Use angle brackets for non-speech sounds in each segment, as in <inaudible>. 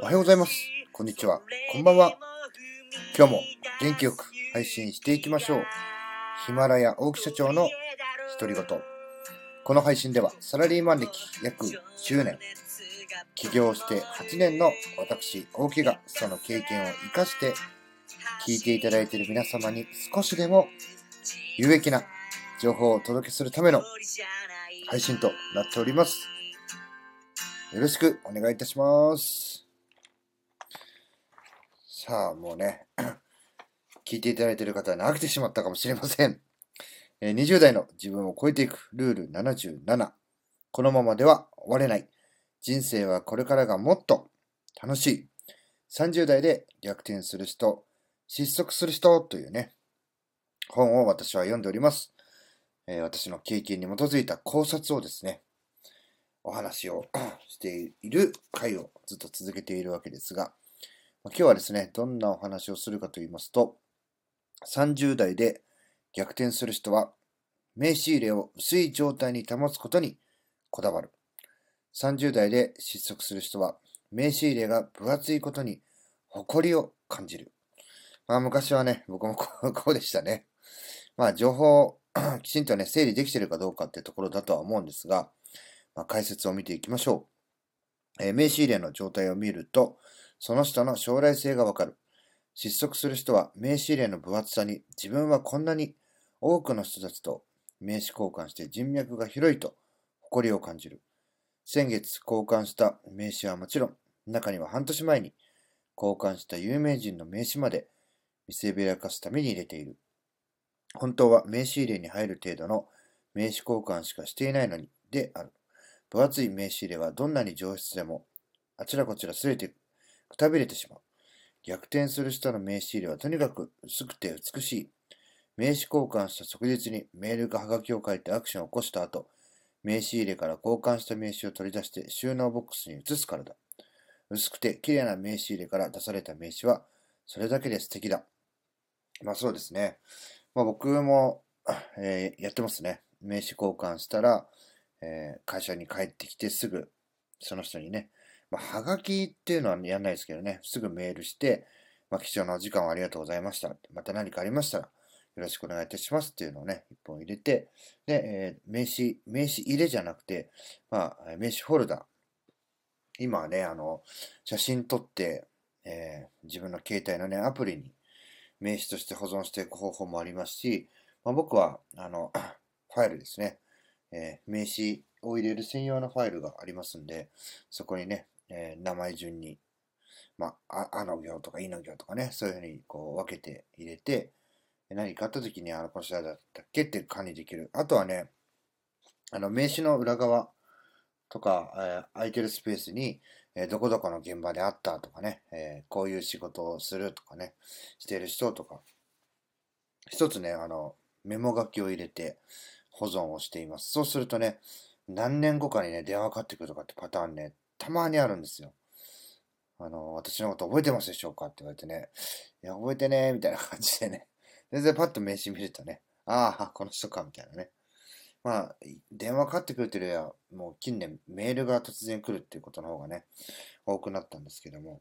おはようございます。こんにちは。こんばんは。今日も元気よく配信していきましょう。ヒマラヤ大木社長の独り言。この配信ではサラリーマン歴約10年、起業して8年の私、大木がその経験を活かして聞いていただいている皆様に少しでも有益な情報をお届けするための配信となっております。よろしくお願いいたします。さあ、もうね、<coughs> 聞いていただいている方は慣れてしまったかもしれません。20代の自分を超えていくルール77。このままでは終われない。人生はこれからがもっと楽しい。30代で逆転する人、失速する人というね、本を私は読んでおります。えー、私の経験に基づいた考察をですね、お話を <coughs> している回をずっと続けているわけですが、今日はですね、どんなお話をするかと言いますと、30代で逆転する人は、名刺入れを薄い状態に保つことにこだわる。30代で失速する人は、名刺入れが分厚いことに誇りを感じる。まあ昔はね、僕も <laughs> こうでしたね。まあ情報を <clears throat> きちんとね、整理できてるかどうかってところだとは思うんですが、まあ、解説を見ていきましょう。えー、名刺入れの状態を見ると、その人の将来性がわかる。失速する人は名刺入れの分厚さに自分はこんなに多くの人たちと名刺交換して人脈が広いと誇りを感じる。先月交換した名刺はもちろん、中には半年前に交換した有名人の名刺まで見せびらかすために入れている。本当は名刺入れに入る程度の名刺交換しかしていないのにである。分厚い名刺入れはどんなに上質でもあちらこちらすれてくたびれてしまう。逆転する人の名刺入れはとにかく薄くて美しい。名刺交換した即日にメールかハガキを書いてアクションを起こした後、名刺入れから交換した名刺を取り出して収納ボックスに移すからだ。薄くて綺麗な名刺入れから出された名刺はそれだけで素敵だ。まあそうですね。まあ僕も、えー、やってますね。名刺交換したら、えー、会社に帰ってきてすぐその人にね、まあ、はがきっていうのはやんないですけどね、すぐメールして、まあ、貴重なお時間をありがとうございました。また何かありましたら、よろしくお願いいたしますっていうのをね、一本入れて、で、えー、名刺、名刺入れじゃなくて、まあ、名刺フォルダ。今はね、あの、写真撮って、えー、自分の携帯のね、アプリに名刺として保存していく方法もありますし、まあ、僕は、あの、<coughs> ファイルですね、えー、名刺を入れる専用のファイルがありますんで、そこにね、えー、名前順に、まあ、あの行とかいの行とかね、そういうふうにこう分けて入れて、何かあった時に、あの、こちらだったっけ？って管理できる。あとはね、あの、名刺の裏側とか、えー、空いてるスペースに、えー、どこどこの現場であったとかね、えー、こういう仕事をするとかね、している人とか、一つね、あの、メモ書きを入れて保存をしています。そうするとね、何年後かにね、電話かかってくるとかってパターンね、たまにあるんですよ。あの、私のこと覚えてますでしょうかって言われてね、いや、覚えてねみたいな感じでね、全然パッと名刺見るとね、ああ、この人か、みたいなね。まあ、電話かかってくるっていうよりは、もう近年メールが突然来るっていうことの方がね、多くなったんですけども、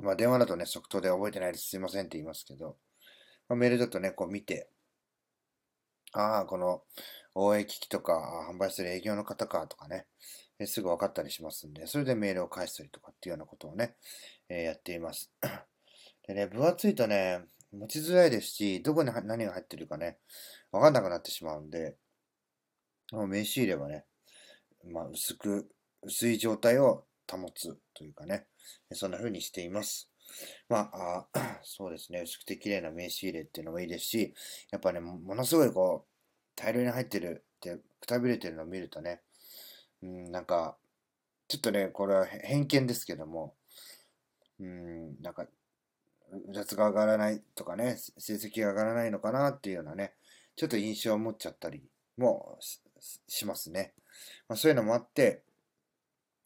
まあ電話だとね、即答で覚えてないです、すいませんって言いますけど、まあ、メールだとね、こう見て、ああ、この応援機器とか販売する営業の方かとかね、すぐ分かったりしますんで、それでメールを返したりとかっていうようなことをね、え、やっています。<clears throat> でね、分厚いとね、持ちづらいですし、どこに何が入ってるかね、分かんなくなってしまうんで、もう名刺入れはね、まあ、薄く、薄い状態を保つというかね、そんな風にしています。まあ、あ <clears throat> そうですね、薄くて綺麗な名刺入れっていうのもいいですし、やっぱね、ものすごいこう、大量に入ってるって、くたびれてるのを見るとね、うん、なんか、ちょっとね、これは偏見ですけども、うん、なんか、雑が上がらないとかね、成績が上がらないのかなっていうようなね、ちょっと印象を持っちゃったりもしますね。まあ、そういうのもあって、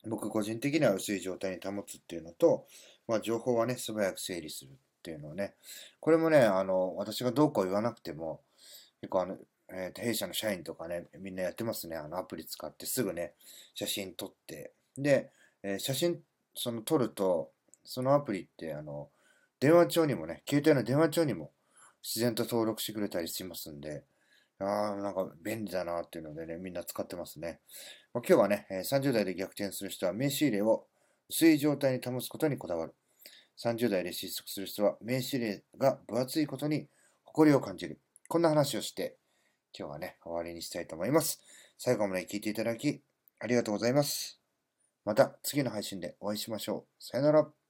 僕個人的には薄い状態に保つっていうのと、まあ、情報はね、素早く整理するっていうのをね、これもね、あの、私がどうこう言わなくても、結構あの、えー、弊社の社員とかね、みんなやってますね。あのアプリ使ってすぐね、写真撮って。で、えー、写真その取ると、そのアプリって、あの、電話帳にもね、携帯の電話帳にも自然と登録してくれたりしますんで、ああ、なんか便利だなっていうのでね、みんな使ってますね。まあ、今日はね、30代で逆転する人は名刺入れを薄い状態に保つことにこだわる。30代で失速する人は名刺入れが分厚いことに誇りを感じる。こんな話をして、今日はね、終わりにしたいと思います。最後まで聞いていただき、ありがとうございます。また次の配信でお会いしましょう。さよなら。